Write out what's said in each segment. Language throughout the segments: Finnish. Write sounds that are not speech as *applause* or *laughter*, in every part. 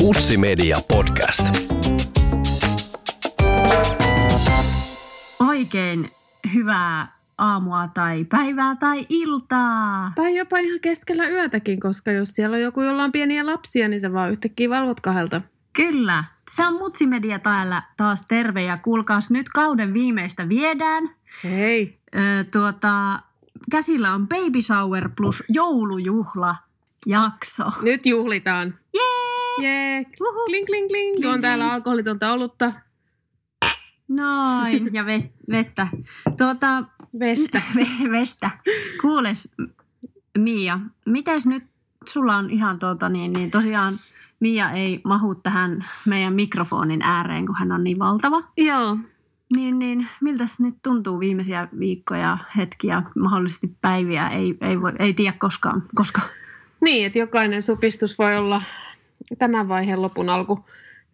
Mutsi Media Podcast. Oikein hyvää aamua tai päivää tai iltaa. Tai jopa ihan keskellä yötäkin, koska jos siellä on joku, jolla on pieniä lapsia, niin se vaan yhtäkkiä valvot kahdelta. Kyllä, se on Mutsimedia täällä taas terve ja kuulkaas nyt kauden viimeistä viedään. Hei. Ö, tuota, käsillä on Baby Shower plus joulujuhla jakso. Nyt juhlitaan. Jee! Jee. Uhu. Kling, kling, kling. Kling, Juon täällä kling. alkoholitonta olutta. Noin, ja ves, vettä. Tuota, Vestä. *laughs* Ve- Vestä. Kuules, Mia, mitäs nyt, sulla on ihan tuota niin, niin tosiaan Mia ei mahu tähän meidän mikrofonin ääreen, kun hän on niin valtava. Joo. Niin, niin miltä se nyt tuntuu viimeisiä viikkoja, hetkiä, mahdollisesti päiviä, ei, ei, voi, ei tiedä koskaan, koska Niin, että jokainen supistus voi olla tämän vaiheen lopun alku.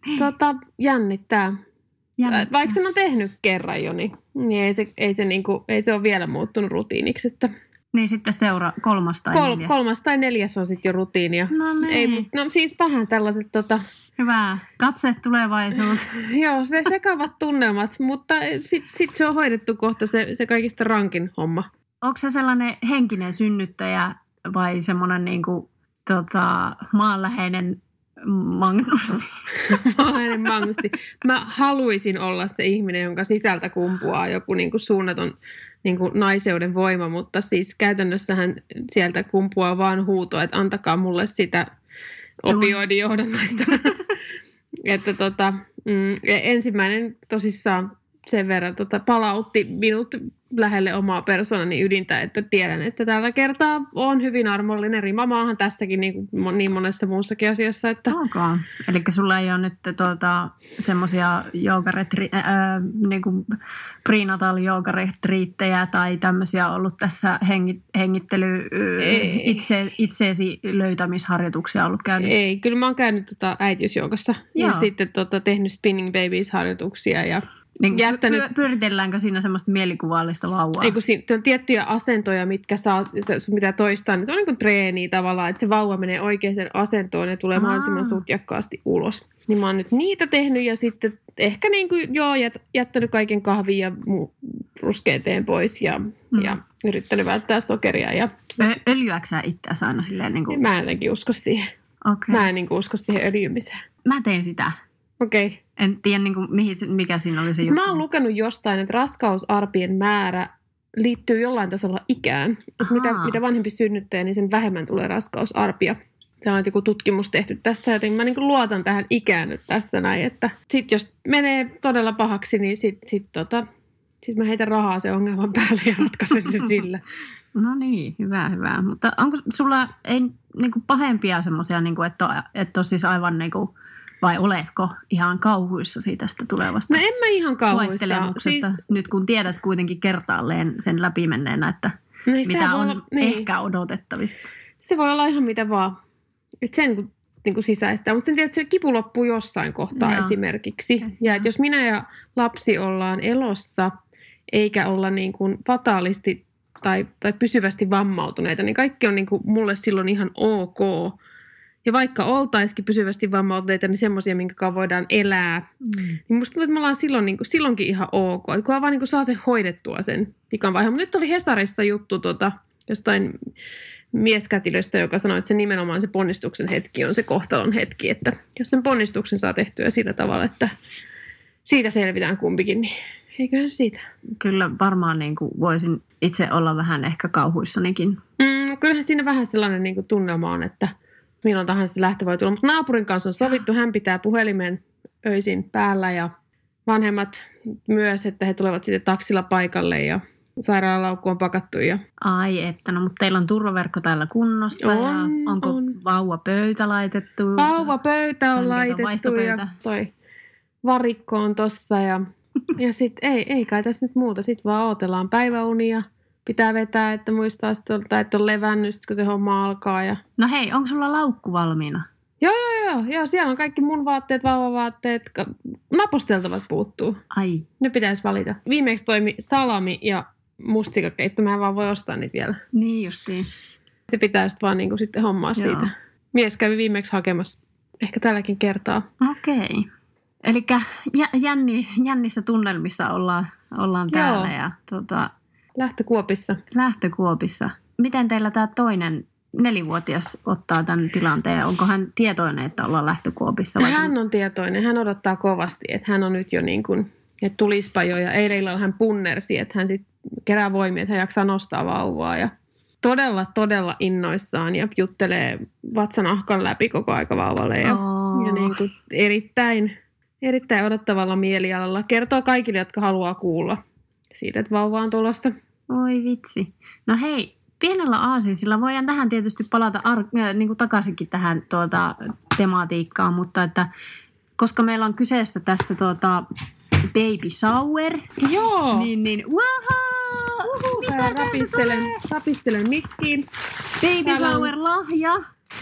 Niin. Tota, jännittää. jännittää. Vaikka sen on tehnyt kerran jo, niin, niin ei, se, ei, se niinku, ei se ole vielä muuttunut rutiiniksi. Että Niin sitten seura kolmas tai kol, neljäs. kolmas tai neljäs on sitten jo rutiinia. No niin, Ei, no siis vähän tällaiset tota, hyvä. Katse tulevaisuus. *laughs* Joo, se sekavat tunnelmat, mutta sitten sit se on hoidettu kohta se, se kaikista rankin homma. Onko se sellainen henkinen synnyttäjä vai semmoinen niin kuin, tota, maanläheinen magnusti? *laughs* Maalainen mangusti. Mä haluaisin olla se ihminen, jonka sisältä kumpuaa joku niin kuin suunnaton niin kuin naiseuden voima, mutta siis käytännössähän sieltä kumpuaa vaan huuto, että antakaa mulle sitä opioidijohdonnaista. *laughs* että tota, mm, ensimmäinen tosissaan sen verran tota, palautti minut lähelle omaa persoonani ydintä, että tiedän, että tällä kertaa on hyvin armollinen rimamaahan tässäkin niin, kuin niin monessa muussakin asiassa, että Onko? Eli sulla ei ole nyt tuota, semmoisia joogaretri, ää, niin prenatal joogaretriittejä tai tämmöisiä ollut tässä hengi, hengittely, itse, itseesi löytämisharjoituksia ollut käynnissä? Ei, kyllä mä oon käynyt tota äitiysjoukassa ja sitten tota, tehnyt Spinning Babies-harjoituksia ja Niin, jättänyt- py- pyöritelläänkö siinä semmoista mielikuvallista vauvaa? ei, kun siinä, on tiettyjä asentoja, mitkä saa, se, pitää toistaa, niin on niin kuin treeniä tavallaan, että se vauva menee oikeaan asentoon ja tulee Aa. mahdollisimman sutjakkaasti ulos. Niin mä oon nyt niitä tehnyt ja sitten ehkä niin kuin, joo, jät, jättänyt kaiken kahvin ja ruskeenteen pois ja, Mm. ja yrittänyt välttää sokeria ja Ö- Öljyäksä sä itseäsi aina silleen niin kuin, mä en jotenkin usko siihen. okay. Mä en niin kuin usko siihen öljymiseen. Mä teen sitä. Okei. Okay. En tiedä, niin kuin, mihin, mikä siinä oli se Siis juttu. mä oon lukenut jostain, että raskausarpien määrä liittyy jollain tasolla ikään. Että mitä, mitä vanhempi synnyttäjä, niin sen vähemmän tulee raskausarpia. Täällä on joku tutkimus tehty tästä, joten mä niin luotan tähän ikään nyt tässä näin, että sit jos menee todella pahaksi, niin sit, sit, tota, sit mä heitän rahaa sen ongelman päälle ja ratkaisen se *laughs* sillä. No niin, hyvä, hyvä. Mutta onko sulla ei niin kuin pahempia semmoisia, niin kuin, että, et ole siis aivan niin kuin, vai oletko ihan kauhuissasi tästä tulevasta No en mä ihan kauhuissa. siis... nyt kun tiedät kuitenkin kertaalleen sen läpimenneenä, että no mitä on olla- niin. ehkä odotettavissa. Se voi olla ihan mitä vaan. Et sen kun niin kuin sisäistää. Mutta sen tiedät, että se kipu loppuu jossain kohtaa Joo. esimerkiksi. Ja että jos minä ja lapsi ollaan elossa, eikä olla niin kuin fataalisti tai, tai pysyvästi vammautuneita, niin kaikki on niin kuin mulle silloin ihan ok. Ja vaikka oltaisikin pysyvästi vammautuneita, niin semmoisia, minkä voidaan elää, Mm. niin musta tuntuu, että me ollaan silloin, niin kuin, silloinkin ihan ok. Kunhan vaan niin kuin saa sen hoidettua sen vikan vaiheen. Mutta nyt oli Hesarissa juttu tota, jostain mieskätilöstä, joka sanoi, että se nimenomaan se ponnistuksen hetki on se kohtalon hetki. Että jos sen ponnistuksen saa tehtyä sillä tavalla, että siitä selvitään kumpikin, niin eiköhän se siitä. Kyllä varmaan niin kuin voisin itse olla vähän ehkä kauhuissanikin. Mm, kyllähän siinä vähän sellainen niin kuin tunnelma on, että milloin tahansa se lähtö voi tulla. Mutta naapurin kanssa on sovittu, hän pitää puhelimen öisin päällä ja vanhemmat myös, että he tulevat sitten taksilla paikalle ja sairaalalaukku on pakattu ja Ai että, no mutta teillä on turvaverkko täällä kunnossa On, ja onko on. vauva pöytä laitettu? vauva pöytä Tai on laitettu ja toi varikko on tossa ja, ja sit ei, ei kai tässä nyt muuta. Sitten vaan odotellaan päiväunia. Pitää vetää, että muistaa sitten, että on levännyt, sit kun se homma alkaa. Ja... No hei, onko sulla laukku valmiina? Joo, joo, joo, siellä on kaikki mun vaatteet, vauvavaatteet, naposteltavat puuttuu. Ai, Ne pitäisi valita. Viimeksi toimi salami ja mustikakeitto. Mä en vaan voi ostaa niitä vielä. niin justiin. Se pitää sitten vaan niinku sitten hommaa Joo. siitä. Mies kävi viimeksi hakemassa. Ehkä tälläkin kertaa. Okei. Eli jänni, jännissä tunnelmissa ollaan, ollaan täällä Joo. ja tota, Lähtökuopissa. lähtökuopissa. Miten teillä tämä toinen nelivuotias ottaa tämän tilanteen? Onko hän tietoinen, että ollaan lähtökuopissa? Vai Hän on tietoinen. Hän odottaa kovasti, että hän on nyt jo niin kuin, että tulispa jo. Ja eilen illalla hän punnersi, että hän sitten kerää voimia, että hän jaksaa nostaa vauvaa. Ja todella, todella innoissaan ja juttelee vatsan ahkan läpi koko aika vauvalle. Ja, Oh. ja niin kuin erittäin, erittäin odottavalla mielialalla. Kertoo kaikille, jotka haluaa kuulla siitä, että vauva on tulossa. Oi vitsi. No hei, pienellä aasinsilla voidaan tähän tietysti palata ar- äh, niin kuin takaisinkin tähän tuota, tematiikkaan, mutta että koska meillä on kyseessä tässä tuota, baby shower, Joo! niin, niin wow, mitä Täällä täältä rapistelen, rapistelen mikkiin. Baby Täällä shower lahja,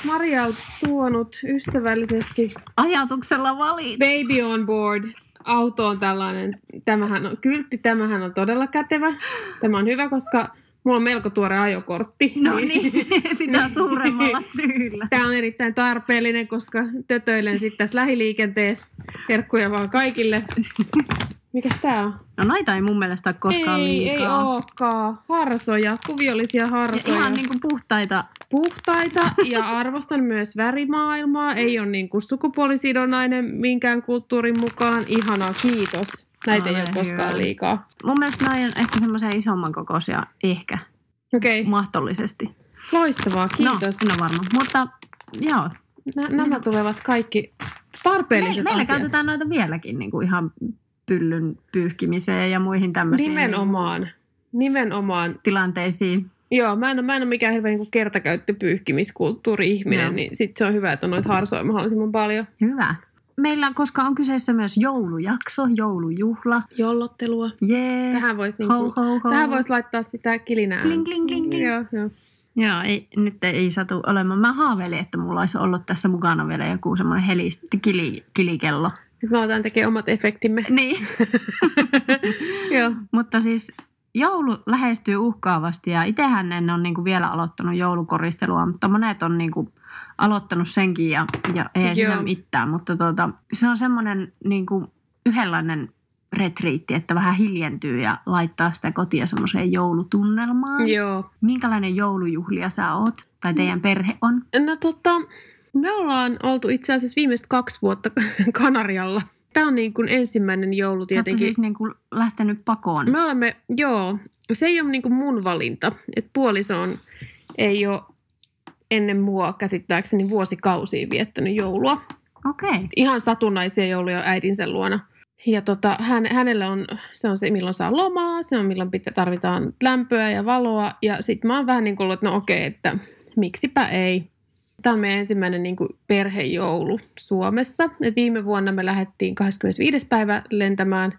Maria on tuonut ystävällisesti ajatuksella valit. Baby on board. Auto on tällainen, tämähän on kyltti, tämähän on todella kätevä. Tämä on hyvä, koska mulla on melko tuore ajokortti. No niin, *laughs* sitä suuremmalla *laughs* syyllä. Tämä on erittäin tarpeellinen, koska tötöilen sitten tässä lähiliikenteessä. Terkkuja vaan kaikille. *laughs* Mikäs tää on? No noita ei mun mielestä ole koskaan ei, ei liikaa. ookaan. Harsoja, kuviollisia Ja harsoja. ihan niin kuin puhtaita. puhtaita ja arvostan myös värimaailmaa. Ei ole niin kuin sukupuolisidonnainen minkään kulttuurin mukaan. Ihanaa, kiitos. Näitä ei Ole ole koskaan hyvä. liikaa. Mun mielestä nämä on ehkä semmoisia isomman kokoisia, ehkä, Okei, okay. mahdollisesti. loistavaa, kiitos. No, no varmaan. Mutta joo, Nä, nämä tulevat kaikki Me, tarpeelliset meillä asiat. käytetään noita vieläkin niin kuin ihan pyllyn pyyhkimiseen ja muihin tämmöisiin Nimenomaan. Nimenomaan. tilanteisiin. Joo, mä en ole, mä en ole mikään hirveä niin kertakäyttöpyyhkimiskulttuuri-ihminen, Joo. niin sit se on hyvä, että on noita harsoja mahdollisimman paljon. Hyvä. Meillä, koska on kyseessä myös joulujakso, joulujuhla. Jollottelua. Jee. Tähän voisi niinku, vois laittaa sitä kilinää. Kling, kling, kling, kling. Joo, joo. Joo, ei, nyt ei satu olemaan. Mä haaveilin, että mulla olisi ollut tässä mukana vielä joku semmoinen helist, kili, kilikello. Me aletaan tekemään omat efektimme. Niin. *laughs* Joo. Mutta siis joulu lähestyy uhkaavasti ja itsehän en ole niinku vielä aloittanut joulukoristelua, mutta monet on niinku aloittanut senkin ja, ja ei siinä Joo. mitään. Mutta tuota, se on semmoinen niinku yhdenlainen retriitti, että vähän hiljentyy ja laittaa sitä kotia semmoiseen joulutunnelmaan. Joo. Minkälainen joulujuhlia sä oot tai teidän perhe on? No tota, me ollaan oltu itse asiassa viimeiset kaksi vuotta *laughs* Kanarialla. Tämä on niin kuin ensimmäinen joulu Olette tietenkin. siis niinku lähtenyt pakoon. Me olemme, joo, se ei ole niin kuin mun valinta. Että puoliso on, ei ole ennen mua käsittääkseni vuosikausia viettänyt joulua. Okei. Okay. Ihan satunnaisia jouluja äidinsä luona. Ja tota, hän, hänellä on, se on se milloin saa lomaa, se on milloin pitää, tarvitaan lämpöä ja valoa. Ja sitten mä oon vähän niin kuin ollut, että no okei, että miksipä ei. Tämä on meidän ensimmäinen niin kuin perhejoulu Suomessa. Et viime vuonna me lähdettiin 25. päivä lentämään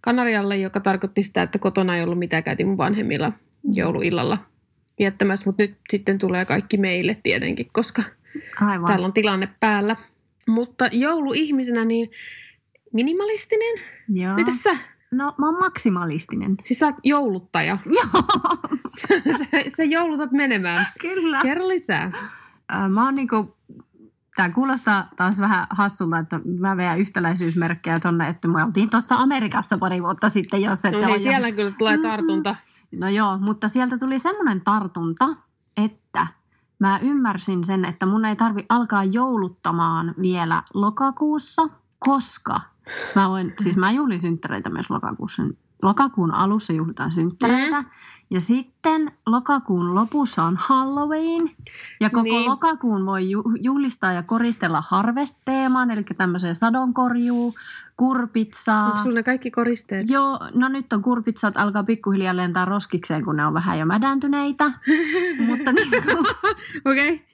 Kanarialle, joka tarkoitti sitä, että kotona ei ollut mitään, käytiin mun vanhemmilla jouluillalla viettämässä. Mutta nyt sitten tulee kaikki meille tietenkin, koska Aivan. täällä on tilanne päällä. Mutta jouluihmisenä niin minimalistinen. Joo. Mitäs sä? No mä oon maksimalistinen. Siis sä oot jouluttaja. Joo, *laughs* sä, sä joulutat menemään. kyllä. Kerro lisää. Äh, Mä oon niinku, tää kuulostaa taas vähän hassulta, että mä vedän yhtäläisyysmerkkejä tonne, että me oltiin tuossa Amerikassa pari vuotta sitten, jos No että niin, jo- siellä kyllä tulee tartunta. No joo, mutta sieltä tuli semmoinen tartunta, että mä ymmärsin sen, että mun ei tarvi alkaa jouluttamaan vielä lokakuussa, koska mä voin, siis mä juhlin synttäreitä myös lokakuussa, lokakuun alussa juhlitaan synttäreitä. Mm. Ja sitten lokakuun lopussa on Halloween. Ja koko niin. lokakuun voi ju- juhlistaa ja koristella harvest-teeman, eli tämmöiseen sadonkorjuu, kurpitsaa. Onko sulla ne kaikki koristeet? Joo, no nyt on kurpitsat alkaa pikkuhiljaa lentää roskikseen, kun ne on vähän jo mädäntyneitä. *laughs* Mutta niin kuin, Okei. Okay.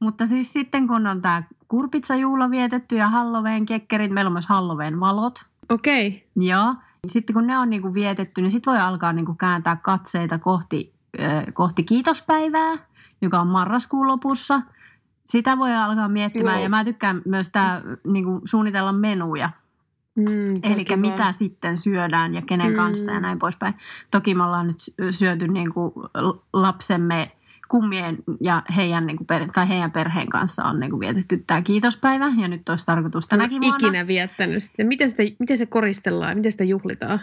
mutta siis sitten kun on tämä kurpitsajuhla vietetty ja Halloween kekkerit, meillä on myös Halloween valot. Okei. Okay. Joo. Sitten kun ne on niinku vietetty, niin sitten voi alkaa niinku kääntää katseita kohti, äh, kohti kiitospäivää, joka on marraskuun lopussa. Sitä voi alkaa miettimään Joo. ja mä tykkään myös tää, niinku, suunnitella menuja. Mm, Eli mitä sitten syödään ja kenen Mm. kanssa ja näin poispäin. Toki me ollaan nyt sy- syöty niinku l- lapsemme kummien ja heidän, niinku per, tai heidän perheen kanssa on niinku vietetty tämä kiitospäivä. Ja nyt olisi tarkoitus tänäkin vuonna. ikinä viettänyt sitä. Miten, sitä. miten se koristellaan ja miten sitä juhlitaan?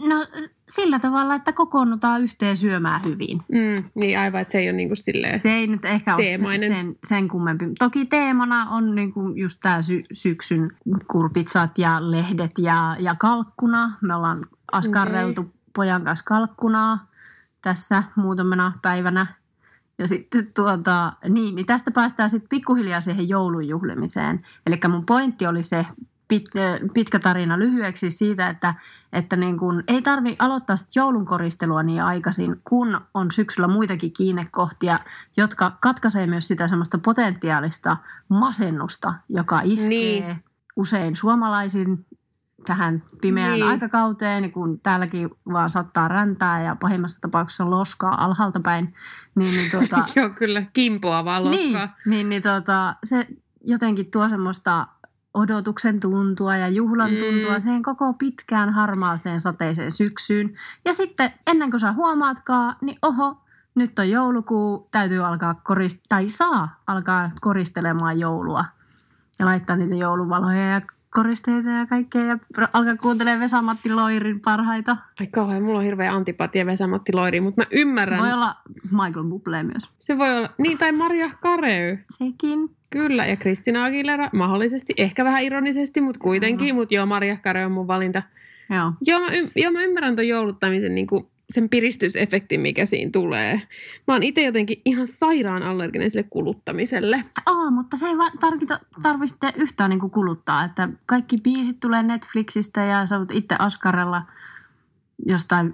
No sillä tavalla, että kokoonnutaan yhteen syömään hyvin. Mm, niin aivan, että se ei ole niin kuin silleen. Se ei nyt ehkä ole Teemainen. sen, sen kummempi. Toki teemana on niinku just tämä sy- syksyn kurpitsat ja lehdet ja, ja kalkkuna. Me ollaan askarreltu okay. pojan kanssa kalkkunaa tässä muutamana päivänä. Ja sitten tuota, niin, niin tästä päästään sitten pikkuhiljaa siihen joulun juhlimiseen. Eli mun pointti oli se pit, pitkä tarina lyhyeksi siitä, että, että niin kun ei tarvi aloittaa sit joulun koristelua niin aikaisin, kun on syksyllä muitakin kiinnekohtia, jotka katkaisee myös sitä semmoista potentiaalista masennusta, joka iskee niin. usein suomalaisin tähän pimeään Niin. niin. aikakauteen, niin kun täälläkin vaan sattaa räntää ja pahimmassa tapauksessa loskaa alhaalta päin, niin, niin tuota, *laughs* Joo, kyllä. Kimpoavaa niin, loskaa. niin, niin tota, se jotenkin tuo semmoista odotuksen tuntua ja juhlan Mm. tuntua siihen koko pitkään harmaaseen sateiseen syksyyn. Ja sitten ennen kuin sä huomaatkaan, niin oho, nyt on joulukuu, täytyy alkaa korist- tai saa alkaa koristelemaan joulua. Ja laittaa niitä jouluvaloja ja koristeita ja kaikkea ja alkaa kuuntelemaan Vesa-Matti Loirin parhaita. Ai kauhean, mulla on hirveä antipatia Vesamatti Loiriin, mutta mä Se ymmärrän. voi olla Michael Bublé myös. se voi olla. Niin, tai Maria Kareu. Sekin. Kyllä, ja Kristina Aguilera mahdollisesti, ehkä vähän ironisesti, mutta kuitenkin. Mutta joo, Maria Kareu on mun valinta. Joo. Joo, mä, y- joo, mä ymmärrän ton jouluttamisen niin kuin sen piristysefektin, mikä siinä tulee. Mä oon itse jotenkin ihan sairaan allerginen sille kuluttamiselle. Aa, mutta se ei va- tarvita, tarvitse yhtään niin kuluttaa, että kaikki biisit tulee Netflixistä ja sä voit itse askarella jostain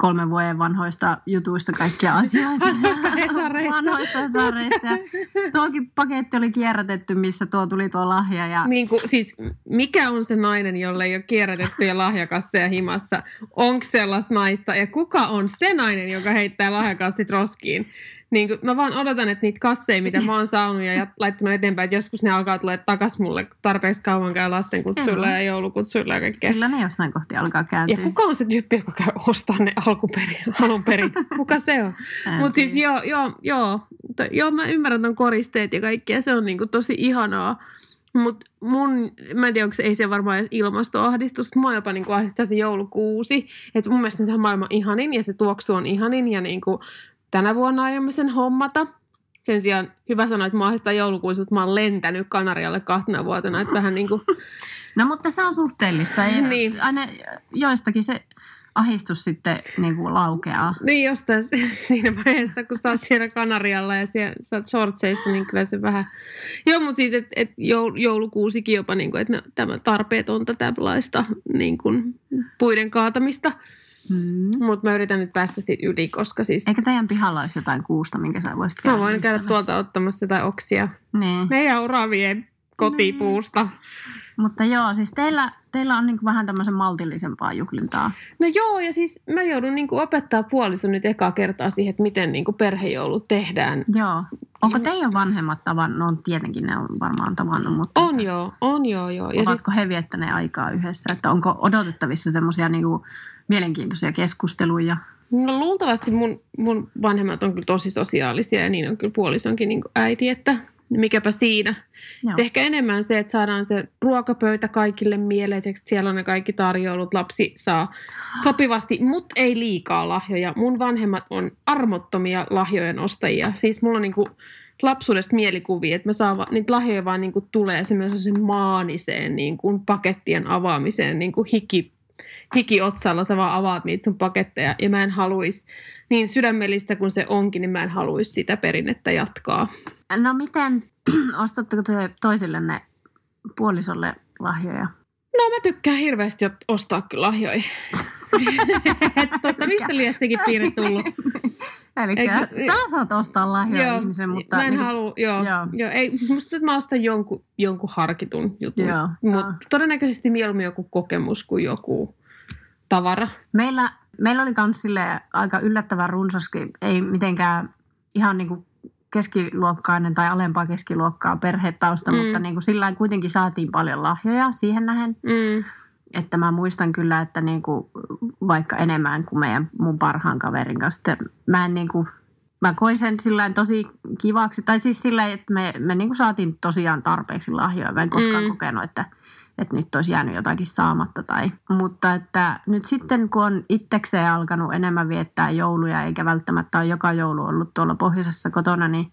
kolmen vuoden vanhoista jutuista kaikkia asioita. *laughs* Vanhoista vanhoista hesareista. Ja tuokin paketti oli kierrätetty, missä tuo tuli tuo lahja. Ja... Niin kuin, siis mikä on se nainen, jolle ei ole kierrätettyjä lahjakasseja *laughs* himassa? Onko sellaista naista? Ja kuka on se nainen, joka heittää lahjakassit roskiin? Niin kuin, mä vaan odotan, että niitä kasseja, mitä mä oon *laughs* saanut ja laittanut eteenpäin, että joskus ne alkaa tulla takas mulle tarpeeksi kauan käy lastenkutsuilla Joo. ja joulukutsuilla ja kaikkea. Kyllä ne jossain kohti alkaa Ja kääntyä. kuka on se tyyppi, joka käy ostaa ne alkuperin, alun perin? *laughs* Kuka se on? Mutta siis joo, joo, joo, to, joo, mä ymmärrän ton koristeet ja kaikkea, se on niinku tosi ihanaa. Mutta mun, mä en tiedä, onko se, ei se varmaan edes ilmastoahdistus, mua jopa niinku ahdistaa se joulukuusi. Että mun mielestä se on maailman ihanin ja se tuoksu on ihanin ja niinku, tänä vuonna aiomme sen hommata. Sen sijaan hyvä sanoa, että mä joulukuusi, mutta mä oon lentänyt Kanarialle kahtena vuotena, että vähän niinku, *laughs* No mutta se on suhteellista. Ei, Niin. Aina joistakin se ahistus sitten niin kuin laukeaa. Niin jostain *laughs* siinä vaiheessa, kun sä oot siellä Kanarialla ja siellä, sä oot shortseissa, niin kyllä se vähän... Joo, mutta siis, että et joul, joulukuusikin jopa, niin kuin, että ne- tämä tarpeetonta tällaista niin kuin, puiden kaatamista. Hmm. Mutta mä yritän nyt päästä siitä yli, koska siis... Eikö teidän pihalla olisi jotain kuusta, minkä sä voisit Mä käydä voin käydä tuolta ottamassa jotain oksia. Niin. Meidän oravien kotipuusta. Mutta joo, siis teillä, teillä on niin vähän tämmöisen maltillisempaa juhlintaa. No joo, ja siis mä joudun niin kuin opettaa puolison nyt ekaa kertaa siihen, että miten niin kuin perhejoulut tehdään. Joo. Onko teidän vanhemmat tavannut? No tietenkin ne on varmaan tavannut, mutta On joo, on joo joo. Ja ovatko he viettäneet aikaa yhdessä? Että onko odotettavissa semmoisia niin mielenkiintoisia keskusteluja? No luultavasti mun, mun vanhemmat on kyllä tosi sosiaalisia ja niin on kyllä puolisonkin niin äiti, että mikäpä siinä. Joo. Ehkä enemmän se, että saadaan se ruokapöytä kaikille mieleiseksi. Siellä on ne kaikki tarjoulut. Lapsi saa sopivasti, mutta ei liikaa lahjoja. Mun vanhemmat on armottomia lahjojen ostajia. Siis mulla on niinku lapsuudesta mielikuvia, että mä saan va- niitä lahjoja vaan niinku tulee semmoisen maaniseen niinku pakettien avaamiseen niinku hiki hiki otsalla sä vaan avaat niitä sun paketteja ja mä en haluaisi, niin sydämellistä kuin se onkin, niin mä en haluaisi sitä perinnettä jatkaa. No miten, *clears throat* ostatteko te toisillenne puolisolle lahjoja? No mä tykkään hirveästi ostaa kyllä lahjoja. *laughs* *laughs* Totta, mistä liian sekin piirre tullut? *laughs* Eli sä saat ostaa lahjoja ihmisen, mutta... mä en niinku- halua, joo, Joo. joo. ei, musta että mä ostan jonkun, jonkun harkitun jutun, Joo, mutta joo. todennäköisesti mieluummin joku kokemus kuin joku tavara. Meillä, meillä oli myös aika yllättävän runsaskin, ei mitenkään ihan niin kuin keskiluokkainen tai alempaa keskiluokkaa perhetausta, Mm. mutta niin kuin sillä kuitenkin saatiin paljon lahjoja siihen nähen. Mm. Että mä muistan kyllä, että niin kuin vaikka enemmän kuin meidän mun parhaan kaverin kanssa. Että Mä en niin kuin, mä koin sen sillä tosi kivaksi. Tai siis sillä että me, me niin kuin saatiin tosiaan tarpeeksi lahjoja. Mä en koskaan mm. kokenut, että, että nyt olisi jäänyt jotakin saamatta. Tai, mutta että nyt sitten kun on itsekseen alkanut enemmän viettää jouluja, eikä välttämättä ole joka joulu ollut tuolla pohjoisessa kotona, niin,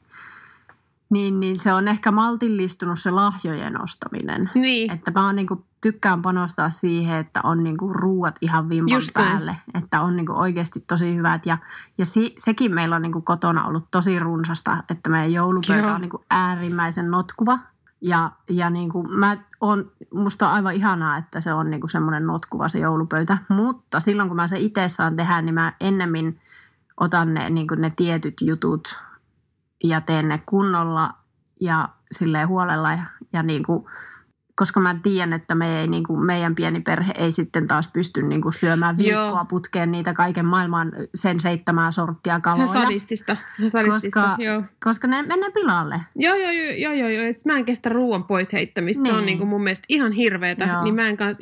niin, niin se on ehkä maltillistunut se lahjojen ostaminen. Niin, Että mä oon niinku, tykkään panostaa siihen, että on niinku ruuat ihan vimpan Just päälle. Että on niinku oikeasti tosi hyvät. Ja, ja si, sekin meillä on niinku kotona ollut tosi runsasta, että meidän joulupöytä Joo. on niinku äärimmäisen notkuva. Ja, ja niinku mä on, musta on aivan ihanaa, että se on niinku semmoinen notkuva se joulupöytä. Mutta silloin kun mä se itse saan tehdä, niin mä ennemmin otan ne, niinku ne tietyt jutut ja teen ne kunnolla ja silleen huolella ja, ja niin kuin, koska mä tiedän, että me ei, niin kuin, meidän pieni perhe ei sitten taas pysty niin kuin, syömään Joo. viikkoa putkeen niitä kaiken maailman sen seitsemää sorttia se on kaloja, sadistista. Se on sadistista, Koska- joo. koska ne menee pilalle. Joo, joo, joo, joo, joo, joo. sit mä en kestä ruoan pois heittämistä. Se on Niin. niin kuin mun mielestä ihan hirveetä. Joo. Niin mä en kans,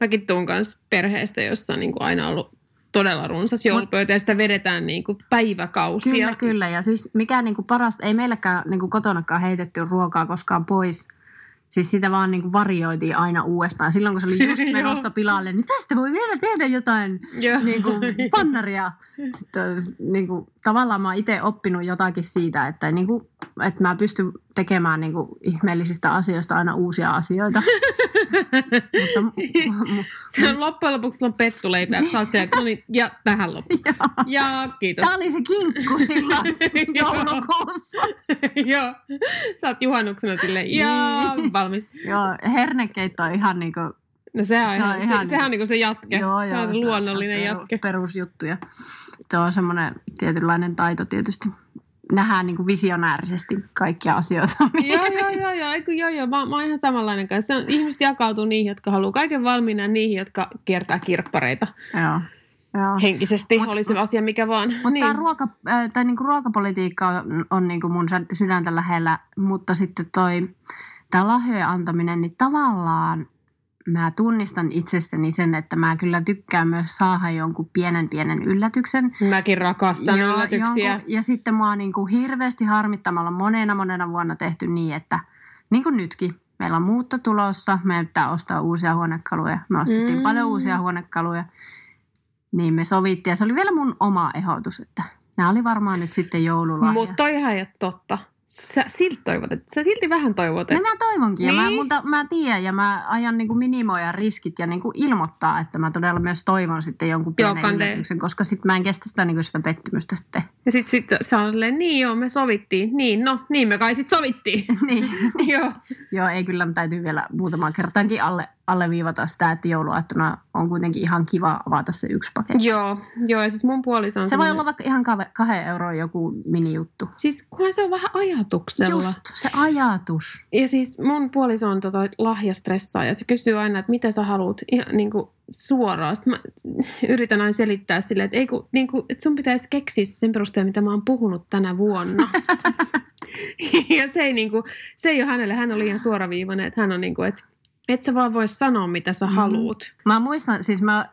mäkin tuun kanssa perheestä, jossa on niin kuin aina ollut todella runsas joulupöytä ja sitä vedetään niin kuin päiväkausia. Kyllä, kyllä. Ja siis mikä niin kuin parasta, ei meilläkään niin kuin kotonakaan heitetty ruokaa koskaan pois. Siis sitä vaan niin kuin varioitiin aina uudestaan. Silloin kun se oli just *laughs* menossa pilalle, niin tästä voi vielä tehdä jotain niin kuin pannaria. *laughs* Sitten, niin kuin, tavallaan mä oon itse oppinut jotakin siitä, että, niin kuin, että mä pystyn tekemään niin kuin, ihmeellisistä asioista aina uusia asioita. *laughs* Mutta, mu- mu- Se on loppujen lopuksi sulla on pettuleipä, ja sä oot siellä, no niin, ja tähän loppu. *laughs* Ja kiitos. Tämä oli se kinkku silloin *laughs* Joo. joulukuussa. Joo. Sä oot juhannuksena silleen, ja valmis. Joo, hernekeitto on ihan niin kuin, No sehän on, Se on ihan, ihan se, sehän on niinku- niinku se jatke. se on se luonnollinen peru- jatke. Perusjuttu ja se on semmoinen tietynlainen taito tietysti. Nähdään niin kuin visionäärisesti kaikkia asioita. *laughs* joo, joo, joo, joo, eiku, joo, joo. Mä, mä oon ihan samanlainen kanssa. Se on, ihmiset jakautuu niihin, jotka haluaa kaiken valmiina niihin, jotka kiertää kirppareita Joo. Joo. henkisesti. Mut- oli se asia mikä vaan. Mutta niin. tämä ruoka, äh, tai niinku ruokapolitiikka on, on niinku mun sydäntä lähellä, mutta sitten toi tämä lahjojen antaminen, niin tavallaan mä tunnistan itsestäni sen, että mä kyllä tykkään myös saada jonkun pienen pienen yllätyksen. Mäkin rakastan Joo, yllätyksiä. jonkun- ja sitten mua on niinku hirveästi harmittamalla monena monena vuonna tehty niin, että niin kuin nytkin, meillä on muutto tulossa, meidän pitää ostaa uusia huonekaluja. Me ostettiin Mm. paljon uusia huonekaluja, niin me sovittiin. Ja se oli vielä mun oma ehdotus, että nämä oli varmaan nyt sitten joululahja. Mutta toihan ei ole totta. Sä silti toivot, että sä silti vähän toivot, No että mä toivonkin, ja mä, Niin. mutta mä tiedän ja mä ajan niin kuin minimoida riskit ja niin kuin ilmoittaa, että mä todella myös toivon sitten jonkun Joo, pienen kande- yllätyksen, koska sitten mä en kestä sitä, niin kuin sitä pettymystä sitten. Ja sit, sit sä on silleen, niin joo, me sovittiin. Niin, no, niin me kai sit sovittiin. *laughs* niin. *laughs* joo. Joo, ei kyllä täytyy vielä muutamaan kertaankin alle, alleviivata sitä, että jouluaattona on kuitenkin ihan kiva avata se yksi paketti. Joo, joo, ja siis mun puoliso on Se voi semmoinen- olla vaikka ihan kahden euroa joku minijuttu. Siis kunhan se on vähän ajatuksella. Just se ajatus. Ja siis mun puoliso on tota lahjastressaa ja se kysyy aina, että mitä sä haluat ihan niin kuin suoraan. Sitten mä *laughs* yritän aina selittää sille, että, ei kun, niin kuin, että sun pitäisi keksiä se sen perusteella, mitä mä oon puhunut tänä vuonna. *laughs* *laughs* ja se ei, niin kuin, se ei ole hänelle, hän on liian suoraviivainen, että hän on niin kuin, että et sä vaan voi sanoa, mitä sä Mhm. haluut. Mä muistan, siis mä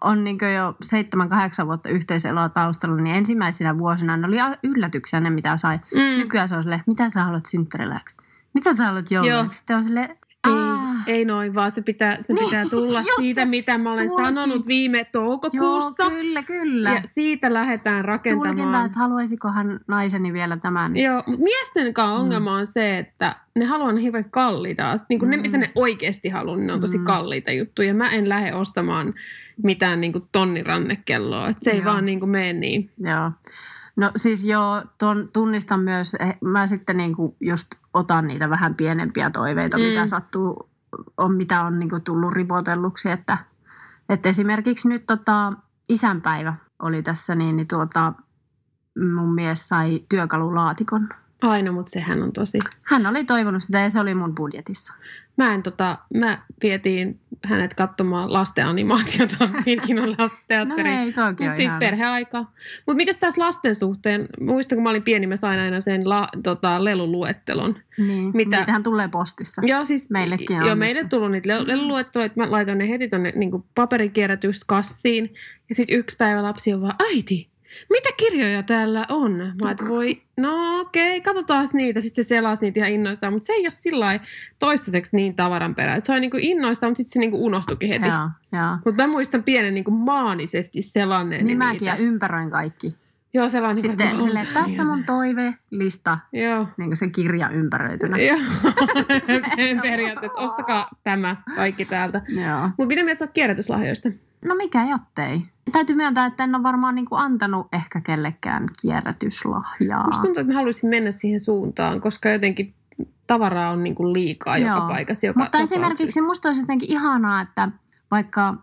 on niin jo seitsemän, kahdeksan vuotta yhteiseloa taustalla, niin ensimmäisenä vuosina ne oli yllätyksiä ne, mitä sai. Mm. Nykyään se on silleen, mitä sä haluat synttäriläksi? Mitä sä haluat jouluksi? Sitten on silleen, Ei. "Aa, Ei noin, vaan se pitää, se Niin, pitää tulla siitä, se mitä mä olen tulkin. sanonut viime toukokuussa. Joo, kyllä, kyllä. ja siitä lähdetään rakentamaan. Tulkinta, että haluaisikohan naiseni vielä tämän. Joo, mutta miesten kanssa ongelma on se, että ne haluaa ne hirveän kalliita. Niin kuin ne, Mm. mitä ne oikeasti haluaa, niin ne on tosi Mm. kalliita juttuja. Mä en lähde ostamaan mitään niin kuin tonnin rannekelloa. Et se ei Joo. vaan niin kuin mene niin. Joo. No siis joo, ton, tunnistan myös, eh, mä sitten niinku just otan niitä vähän pienempiä toiveita, Mm. mm. mitä sattuu, on, mitä on niinku tullut ripotelluksi, että, että esimerkiksi nyt tota, isänpäivä oli tässä, niin, niin tuota, mun mies sai työkalulaatikon. Aina, mutta sehän on tosi... Hän oli toivonut sitä ja se oli mun budjetissa. Mä en tota, mä vietiin hänet katsomaan lasten animaatiota *laughs* Vilkinon No lastenteatteriin. ei, toikin Mutta on siis ihana. perheaikaa. Mutta mitäs taas lasten suhteen? Muistan, kun mä olin pieni, mä sain aina sen la, tota, leluluettelon. Niin, Mitä- niitähän tulee postissa. Joo, siis Meillekin on Joo, meille tullut niitä lel- leluluetteloita. Mä laitoin ne heti tonne niin paperikierrätyskassiin. Ja sitten yksi päivä lapsi on vaan, äiti, mitä kirjoja täällä on? Mä että voi, no okei, okay, katsotaan niitä. Sitten se selasi niitä ihan innoissaan. Mutta se ei ole sillä toistaiseksi niin tavaran perä. Et se oli niinku innoissaan, mutta sitten se niinku unohtuikin heti. Joo, joo. Mutta mä muistan pienen niinku maanisesti selanneen Niin mäkin niitä. ja ympäröin kaikki. Joo, sellainen. Sitten niinku, silleen, että tässä mun toivelista, Joo. niin kuin se kirja ympäröitynä. Joo. *laughs* *laughs* Periaatteessa ostakaa tämä kaikki täältä. Joo. Mutta mitä mieltä sä oot kierrätyslahjoista? No mikä jottei. Täytyy myöntää, että en ole varmaan niin kuin antanut ehkä kellekään kierrätyslahjaa. Musta tuntuu, että mä haluaisin mennä siihen suuntaan, koska jotenkin tavaraa on niin kuin liikaa joka Joo. paikassa. Joka Mutta esimerkiksi musta olisi jotenkin ihanaa, että vaikka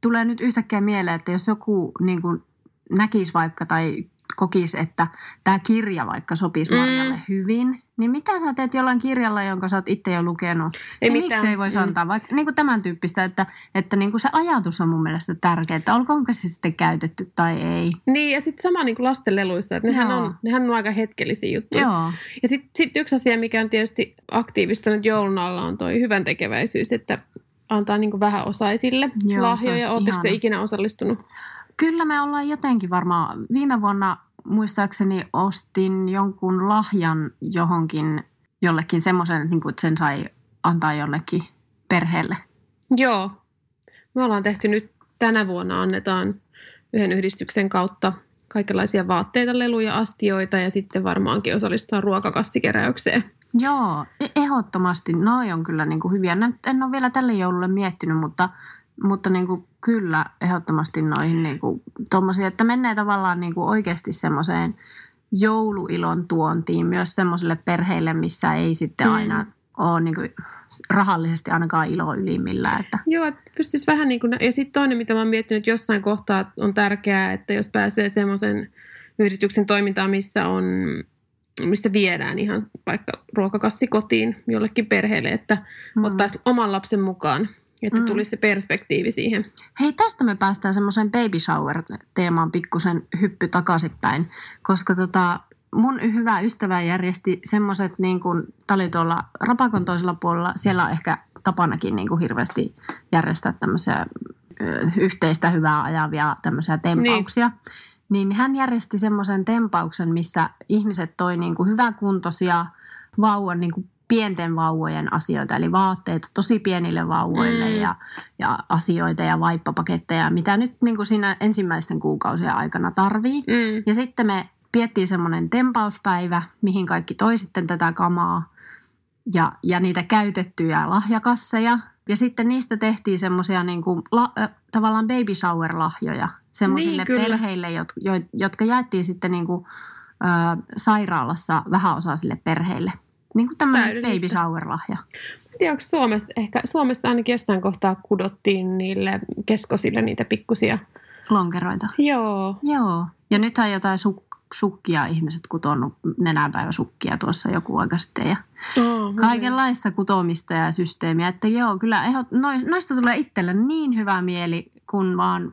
tulee nyt yhtäkkiä mieleen, että jos joku niin kuin näkisi vaikka tai kokisi, että tämä kirja vaikka sopisi Mm. Marjalle hyvin, niin mitä sä teet jollain kirjalla, jonka sä oot itse jo lukenut? Ei niin miksi ei voisi Mm. antaa vaikka niin kuin tämän tyyppistä, että, että niin kuin se ajatus on mun mielestä tärkeä, että olkoonko se sitten käytetty tai ei. Niin, ja sitten sama niin kuin lastenleluissa, että nehän Joo. on, nehän on aika hetkellisiä juttuja. Joo. Ja sitten sit yksi asia, mikä on tietysti aktiivista nyt joulun alla, on toi hyvän tekeväisyys, että antaa niin kuin vähäosaisille Joo, se lahjoja. Oletteko te ikinä osallistunut? Kyllä me ollaan jotenkin varmaan. Viime vuonna muistaakseni ostin jonkun lahjan johonkin jollekin semmoisen, niin että sen sai antaa jollekin perheelle. Joo. Me ollaan tehty nyt tänä vuonna, annetaan yhden yhdistyksen kautta kaikenlaisia vaatteita, leluja, astioita ja sitten varmaankin osallistutaan ruokakassikeräykseen. Joo, e- ehdottomasti. Noi on kyllä niin kuin hyviä. En ole vielä tälle joululle miettinyt, mutta, mutta niin kuin kyllä ehdottomasti noihin niin kuin tommosia, että menee tavallaan niin kuin oikeasti semmoiseen jouluilon tuontiin myös semmoisille perheille, missä ei sitten Mm. aina ole niin kuin rahallisesti ainakaan ilo ylimmillä. Että. Joo, että pystyisi vähän niin kuin, ja sitten toinen, mitä mä oon miettinyt jossain kohtaa, on tärkeää, että jos pääsee semmoisen yhdistyksen toimintaan, missä on missä viedään ihan vaikka ruokakassi kotiin jollekin perheelle, että mm. ottaisi oman lapsen mukaan, että Mm. tulisi se perspektiivi siihen. Hei, tästä me päästään semmoiseen baby shower-teemaan pikkusen hyppy takaisinpäin, koska tota, mun hyvä ystävä järjesti semmoiset, niin kuin, tää oli tuolla Rapakon toisella puolella, siellä on ehkä tapanakin niin kuin hirveästi järjestää tämmöisiä yhteistä hyvää ajavia tämmöisiä tempauksia. Niin. niin hän järjesti semmoisen tempauksen, missä ihmiset toi niin kuin hyväkuntoisia vauvan niin kuin pienten vauvojen asioita, eli vaatteita tosi pienille vauvoille Mm. ja, ja asioita ja vaippapaketteja, mitä nyt niin kuin siinä ensimmäisten kuukausien aikana tarvii. Mm. Ja sitten me piettiin semmoinen tempauspäivä, mihin kaikki toi sitten tätä kamaa ja, ja niitä käytettyjä lahjakasseja. Ja sitten niistä tehtiin semmoisia niin kuin, la, äh, tavallaan baby shower-lahjoja semmoisille Niin, kyllä. perheille, jot, jo, jotka jaettiin sitten niin kuin, äh, sairaalassa vähäosaisille perheille. Niin kuin tämmöinen baby shower-lahja. Tiedä, onko Suomessa, ehkä Suomessa ainakin jossain kohtaa kudottiin niille keskosille niitä pikkusia. Lonkeroita. Joo. Joo. Ja nythän jotain suk- sukkia ihmiset kutonut nenäpäiväsukkia tuossa joku aika sitten. Ja Oh, kaikenlaista kutomista ja systeemiä. Että joo, kyllä ehdot, nois- noista tulee itselle niin hyvä mieli, kun vaan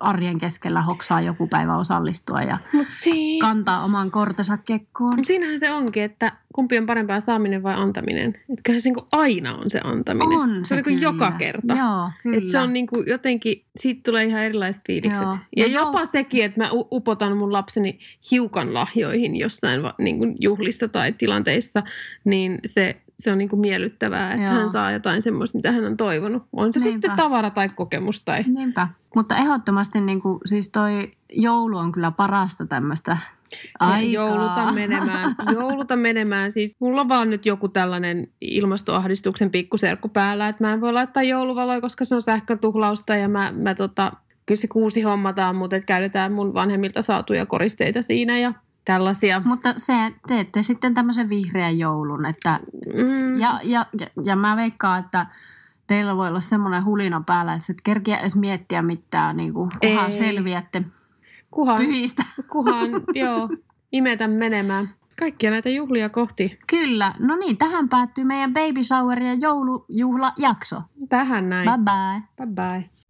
arjen keskellä hoksaa joku päivä osallistua ja Mut siis, kantaa oman kortensa kekkoon. Mut siinähän se onkin, että kumpi on parempaa saaminen vai antaminen. Että kyllähän se niinku aina on se antaminen. On se se on kyllä. joka kerta. Joo, kyllä. Et se on niinku jotenkin, siitä tulee ihan erilaiset fiilikset. Joo. Ja, Ja jopa jo- sekin, että mä upotan mun lapseni hiukan lahjoihin jossain va- niinku juhlissa tai tilanteissa, niin se, se on niin kuin miellyttävää, että Joo. hän saa jotain semmoista, mitä hän on toivonut. On se Niinpä. sitten tavara tai kokemus tai... Niinpä. Mutta ehdottomasti niin kuin, siis toi joulu on kyllä parasta tämmöistä aikaa. Jouluta menemään. *laughs* Jouluta menemään. Siis mulla on vaan nyt joku tällainen ilmastoahdistuksen pikkuserkku päällä, että mä en voi laittaa jouluvaloja, koska se on sähkötuhlausta ja mä, mä tota, kyllä se kuusi hommataan, mutta et käytetään mun vanhemmilta saatuja koristeita siinä ja tällaisia. Mutta se teette sitten tämmöisen vihreän joulun, että Mm, ja, ja, ja, ja mä veikkaan, että teillä voi olla semmoinen hulina päällä, että et kerkiä edes miettiä mitään, niin kuin, kunhan Ei. selviätte kuhan, pyhistä. *laughs* kuhan, joo, imetä menemään. Kaikkia näitä juhlia kohti. Kyllä. No niin, tähän päättyy meidän baby shower ja joulujuhlajakso. Tähän näin. Bye bye. Bye bye.